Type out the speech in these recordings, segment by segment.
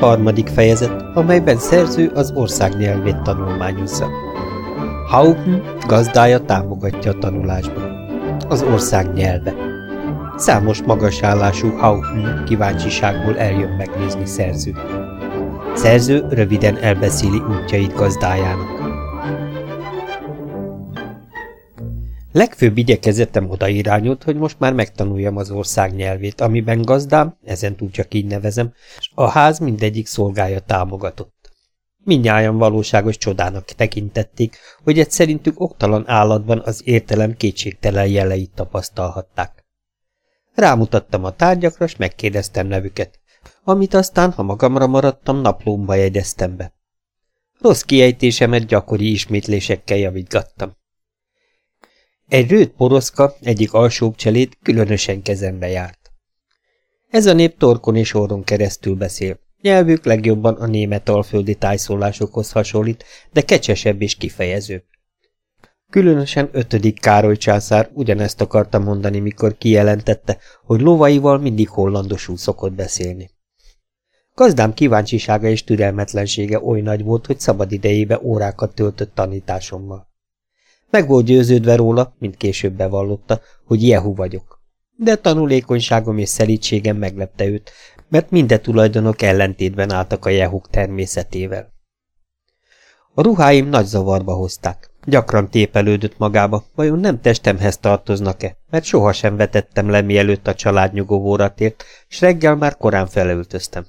Harmadik fejezet, amelyben szerző az ország nyelvét tanulmányozza. Haupen gazdája támogatja a tanulásban. Az ország nyelve. Számos magasállású Haupen kíváncsiságból eljön megnézni szerző. Szerző röviden elbeszéli útjait gazdájának. Legfőbb igyekezetem oda irányult, hogy most már megtanuljam az ország nyelvét, amiben gazdám, ezen túl csak így nevezem, a ház mindegyik szolgája támogatott. Mindnyájan valóságos csodának tekintették, hogy egy szerintük oktalan állatban az értelem kétségtelen jeleit tapasztalhatták. Rámutattam a tárgyakra, s megkérdeztem nevüket, amit aztán, ha magamra maradtam, naplómba jegyeztem be. Rossz kiejtésemet gyakori ismétlésekkel javítgattam. Egy rőt poroszka, egyik alsóbb cselét különösen kezembe járt. Ez a nép torkon és orron keresztül beszél. Nyelvük legjobban a német alföldi tájszólásokhoz hasonlít, de kecsesebb és kifejezőbb. Különösen ötödik Károly császár ugyanezt akarta mondani, mikor kijelentette, hogy lovaival mindig hollandosul szokott beszélni. Gazdám kíváncsisága és türelmetlensége oly nagy volt, hogy szabad idejébe órákat töltött tanításommal. Meg volt győződve róla, mint később bevallotta, hogy Jehu vagyok. De tanulékonyságom és szelítségem meglepte őt, mert minden tulajdonok ellentétben álltak a Jehuk természetével. A ruháim nagy zavarba hozták. Gyakran tépelődött magába, vajon nem testemhez tartoznak-e, mert sohasem vetettem le, mielőtt a család nyugovóra tért, s reggel már korán felöltöztem.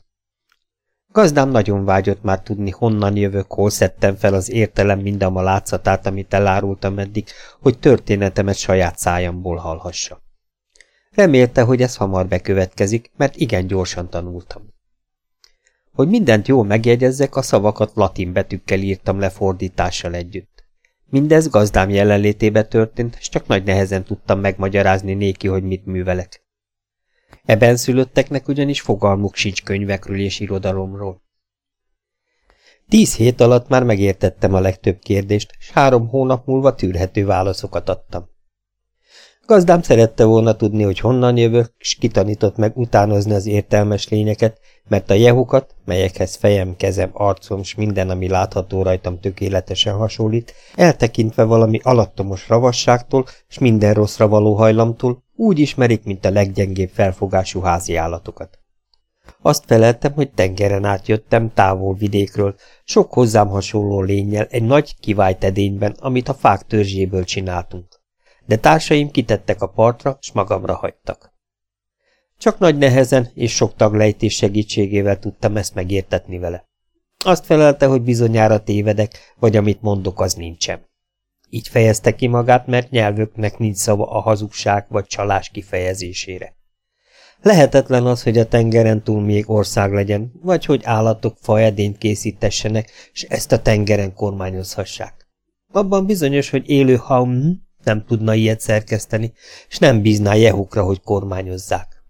Gazdám nagyon vágyott már tudni, honnan jövök, hol szedtem fel az értelem mindama látszatát, amit elárultam eddig, hogy történetemet saját szájamból hallhassa. Remélte, hogy ez hamar bekövetkezik, mert igen gyorsan tanultam. Hogy mindent jól megjegyezzek, a szavakat latin betűkkel írtam le fordítással együtt. Mindez gazdám jelenlétébe történt, és csak nagy nehezen tudtam megmagyarázni néki, hogy mit művelek. Ebben szülötteknek ugyanis fogalmuk sincs könyvekről és irodalomról. Tíz hét alatt már megértettem a legtöbb kérdést, és három hónap múlva tűrhető válaszokat adtam. Gazdám szerette volna tudni, hogy honnan jövök, és kitanított meg utánozni az értelmes lényeket, mert a jehukat, melyekhez fejem, kezem, arcom, s minden, ami látható rajtam tökéletesen hasonlít, eltekintve valami alattomos ravasságtól, s minden rosszra való hajlamtól, úgy ismerik, mint a leggyengébb felfogású házi állatokat. Azt feleltem, hogy tengeren átjöttem távol vidékről, sok hozzám hasonló lényel, egy nagy kivált edényben, amit a fák törzséből csináltunk. De társaim kitettek a partra, s magamra hagytak. Csak nagy nehezen és sok taglejtés segítségével tudtam ezt megértetni vele. Azt felelte, hogy bizonyára tévedek, vagy amit mondok, az nincsen. Így fejezte ki magát, mert nyelvöknek nincs szava a hazugság vagy csalás kifejezésére. Lehetetlen az, hogy a tengeren túl még ország legyen, vagy hogy állatok fajedényt készítessenek, és ezt a tengeren kormányozhassák. Abban bizonyos, hogy élő haum nem tudna ilyet szerkeszteni, és nem bízná Jehukra, hogy kormányozzák.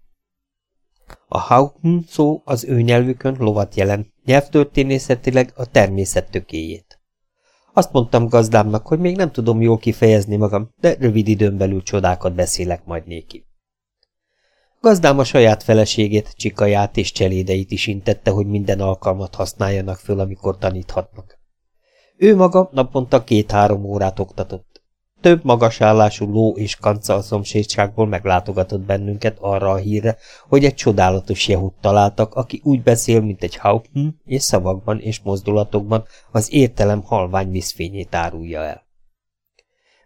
A haum szó az ő nyelvükön lovat jelent, nyelvtörténészetileg a természet tökéjét. Azt mondtam gazdámnak, hogy még nem tudom jól kifejezni magam, de rövid időn belül csodákat beszélek majd néki. Gazdám a saját feleségét, csikaját és cselédeit is intette, hogy minden alkalmat használjanak föl, amikor taníthatnak. Ő maga naponta két-három órát oktatott. Több magasállású ló és kanca szomszédságból meglátogatott bennünket arra a hírre, hogy egy csodálatos jehut találtak, aki úgy beszél, mint egy hauptn, és szavakban és mozdulatokban az értelem halvány vízfényét árulja el.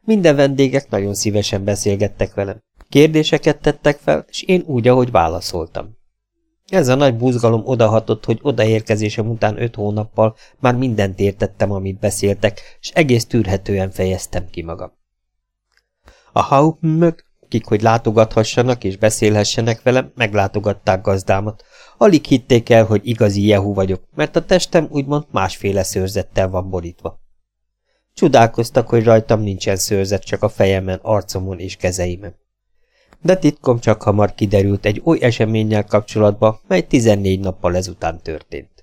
Minden vendégek nagyon szívesen beszélgettek velem. Kérdéseket tettek fel, és én úgy, ahogy válaszoltam. Ez a nagy buzgalom odahatott, hogy odaérkezésem után öt hónappal már mindent értettem, amit beszéltek, és egész tűrhetően fejeztem ki magam. A haupmök, kik hogy látogathassanak és beszélhessenek velem, meglátogatták gazdámat. Alig hitték el, hogy igazi Jehu vagyok, mert a testem úgymond másféle szőrzettel van borítva. Csodálkoztak, hogy rajtam nincsen szőrzet, csak a fejemen, arcomon és kezeimen. De titkom csak hamar kiderült egy oly eseménnyel kapcsolatba, mely 14 nappal ezután történt.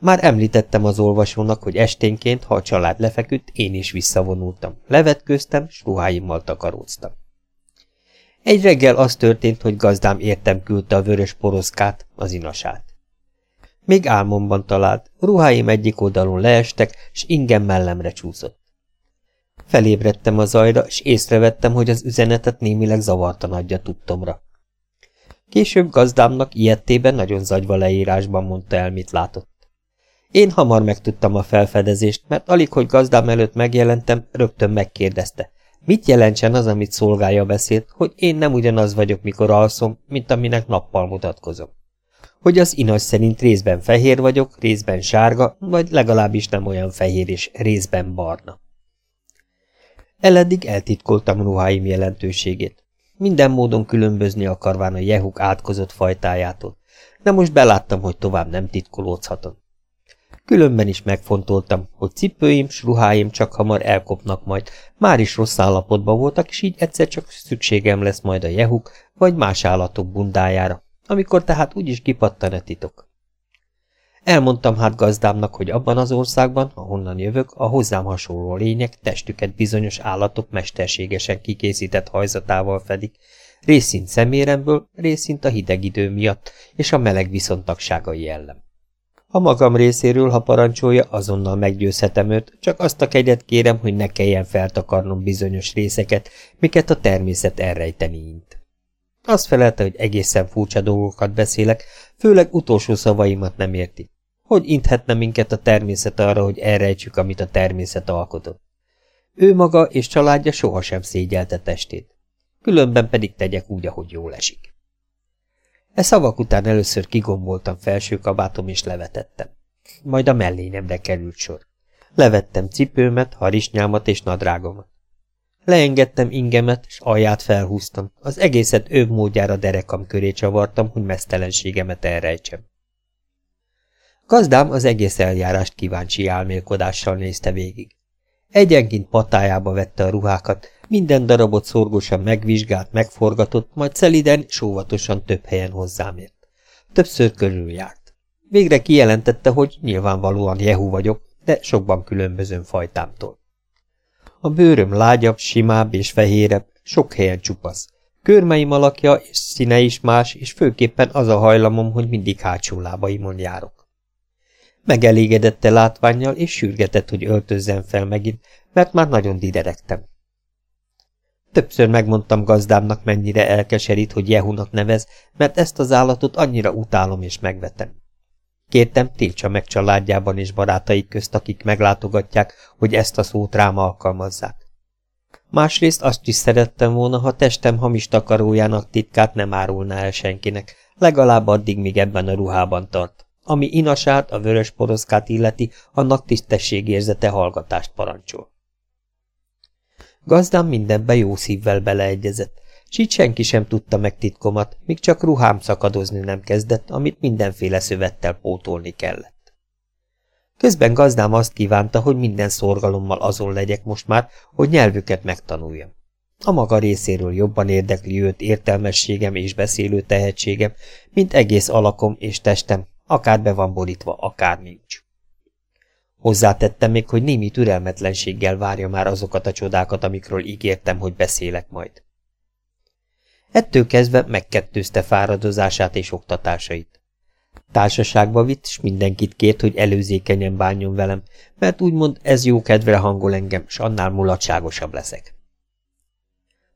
Már említettem az olvasónak, hogy esténként, ha a család lefeküdt, én is visszavonultam. Levetköztem, s ruháimmal takaróztam. Egy reggel az történt, hogy gazdám értem küldte a vörös poroszkát, az inasát. Még álmomban talált, ruháim egyik oldalon leestek, s ingem mellemre csúszott. Felébredtem a zajra, és észrevettem, hogy az üzenetet némileg zavartan adja tudtomra. Később gazdámnak ilyettében nagyon zagyva leírásban mondta el, mit látott. Én hamar megtudtam a felfedezést, mert alig, hogy gazdám előtt megjelentem, rögtön megkérdezte. Mit jelentsen az, amit szolgája beszélt, hogy én nem ugyanaz vagyok, mikor alszom, mint aminek nappal mutatkozom? Hogy az inas szerint részben fehér vagyok, részben sárga, vagy legalábbis nem olyan fehér és részben barna. Eleddig eltitkoltam ruháim jelentőségét. Minden módon különbözni akarván a jehuk átkozott fajtájától, de most beláttam, hogy tovább nem titkolódhatom. Különben is megfontoltam, hogy cipőim s ruháim csak hamar elkopnak majd, már is rossz állapotban voltak, és így egyszer csak szükségem lesz majd a jehuk vagy más állatok bundájára, amikor tehát úgyis kipattan a titok. Elmondtam hát gazdámnak, hogy abban az országban, ahonnan jövök, a hozzám hasonló lények testüket bizonyos állatok mesterségesen kikészített hajzatával fedik, részint szeméremből, részint a hideg idő miatt és a meleg viszontagságai ellen. A magam részéről, ha parancsolja, azonnal meggyőzhetem őt, csak azt a kegyet kérem, hogy ne kelljen feltakarnom bizonyos részeket, miket a természet elrejteni int. Azt felelte, hogy egészen furcsa dolgokat beszélek, főleg utolsó szavaimat nem érti. Hogy inthetne minket a természet arra, hogy elrejtsük, amit a természet alkotott? Ő maga és családja sohasem szégyelte testét. Különben pedig tegyek úgy, ahogy jól esik. E szavak után először kigomboltam felső kabátom és levetettem. Majd a mellényemre került sor. Levettem cipőmet, harisnyámat és nadrágomat. Leengedtem ingemet, és alját felhúztam. Az egészet őbb módjára derekam köré csavartam, hogy mesztelenségemet elrejtsem. Gazdám az egész eljárást kíváncsi álmélkodással nézte végig. Egyenként patájába vette a ruhákat, minden darabot szorgosan megvizsgált, megforgatott, majd szeliden és óvatosan több helyen hozzám ért. Többször körüljárt. Végre kijelentette, hogy nyilvánvalóan Jehu vagyok, de sokban különböző fajtámtól. A bőröm lágyabb, simább és fehérebb, sok helyen csupasz. Körmeim alakja és színe is más, és főképpen az a hajlamom, hogy mindig hátsó lábaimon járok. Megelégedette látványjal, és sürgetett, hogy öltözzem fel megint, mert már nagyon diderektem. Többször megmondtam gazdámnak, mennyire elkeserít, hogy Jehunak nevez, mert ezt az állatot annyira utálom és megvetem. Kértem, tiltsa meg családjában és barátaik közt, akik meglátogatják, hogy ezt a szót rám alkalmazzák. Másrészt azt is szerettem volna, ha testem hamis takarójának titkát nem árulná el senkinek, legalább addig, míg ebben a ruhában tart. Ami inasát, a vörös poroszkát illeti, annak tisztességérzete hallgatást parancsol. Gazdám mindenbe jó szívvel beleegyezett, s így senki sem tudta meg titkomat, míg csak ruhám szakadozni nem kezdett, amit mindenféle szövettel pótolni kellett. Közben gazdám azt kívánta, hogy minden szorgalommal azon legyek most már, hogy nyelvüket megtanuljam. A maga részéről jobban érdekli őt értelmességem és beszélő tehetségem, mint egész alakom és testem, akár be van borítva, akár nincs. Hozzátettem még, hogy némi türelmetlenséggel várja már azokat a csodákat, amikről ígértem, hogy beszélek majd. Ettől kezdve megkettőzte fáradozását és oktatásait. Társaságba vitt, s mindenkit kért, hogy előzékenyen bánjon velem, mert úgymond ez jó kedvre hangol engem, s annál mulatságosabb leszek.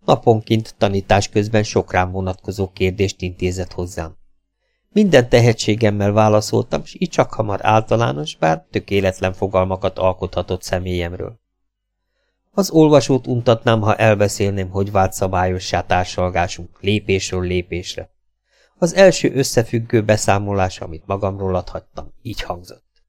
Naponként tanítás közben sok rám vonatkozó kérdést intézett hozzám. Minden tehetségemmel válaszoltam, s így csak hamar általános, bár tökéletlen fogalmakat alkothatott személyemről. Az olvasót untatnám, ha elbeszélném, hogy vált szabályossá társalgásunk lépésről lépésre. Az első összefüggő beszámolás, amit magamról adhattam, így hangzott.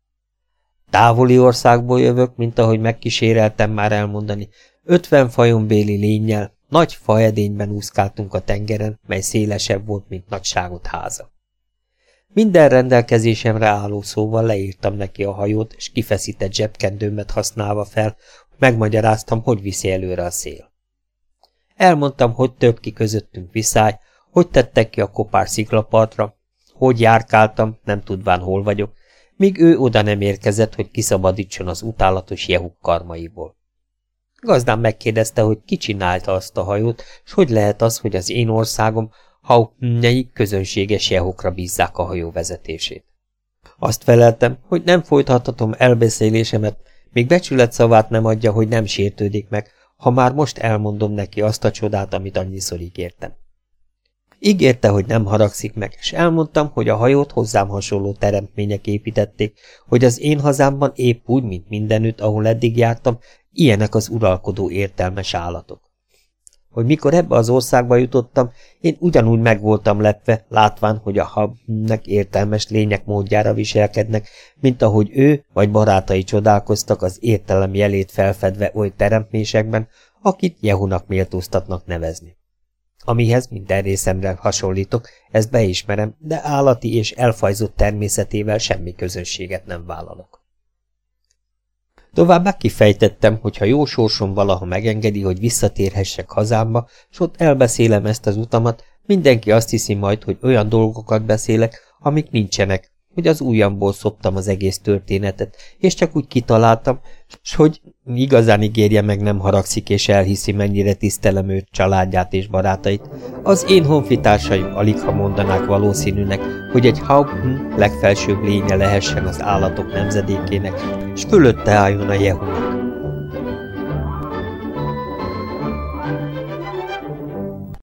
Távoli országból jövök, mint ahogy megkíséreltem már elmondani, ötven fajon béli lényel, nagy faedényben úszkáltunk a tengeren, mely szélesebb volt, mint nagyságot háza. Minden rendelkezésemre álló szóval leírtam neki a hajót, és kifeszített zsebkendőmet használva fel, megmagyaráztam, hogy viszi előre a szél. Elmondtam, hogy tört ki közöttünk viszály, hogy tettek ki a kopár sziklapartra, hogy járkáltam, nem tudván hol vagyok, míg ő oda nem érkezett, hogy kiszabadítson az utálatos jehuk karmaiból. Gazdám megkérdezte, hogy ki csinálta azt a hajót, és hogy lehet az, hogy az én országom Hauptnyei közönséges jehokra bízzák a hajó vezetését. Azt feleltem, hogy nem folytathatom elbeszélésemet, még becsület szavát nem adja, hogy nem sértődik meg, ha már most elmondom neki azt a csodát, amit annyiszor ígértem. Ígérte, hogy nem haragszik meg, és elmondtam, hogy a hajót hozzám hasonló teremtmények építették, hogy az én hazámban épp úgy, mint mindenütt, ahol eddig jártam, ilyenek az uralkodó értelmes állatok. Hogy mikor ebbe az országba jutottam, én ugyanúgy meg voltam lepve, látván, hogy a habnek értelmes lények módjára viselkednek, mint ahogy ő vagy barátai csodálkoztak az értelem jelét felfedve oly teremtmésekben, akit Jehunak méltóztatnak nevezni amihez minden részemre hasonlítok, ezt beismerem, de állati és elfajzott természetével semmi közösséget nem vállalok. Továbbá kifejtettem, hogy ha jó sorsom valaha megengedi, hogy visszatérhessek hazámba, s ott elbeszélem ezt az utamat, mindenki azt hiszi majd, hogy olyan dolgokat beszélek, amik nincsenek, hogy az ujjamból szoptam az egész történetet, és csak úgy kitaláltam, s hogy igazán ígérje meg nem haragszik és elhiszi, mennyire tisztelem őt, családját és barátait. Az én honfitársaim alig ha mondanák valószínűnek, hogy egy Hauptmann legfelsőbb lénye lehessen az állatok nemzedékének, s fölötte álljon a Jehunak.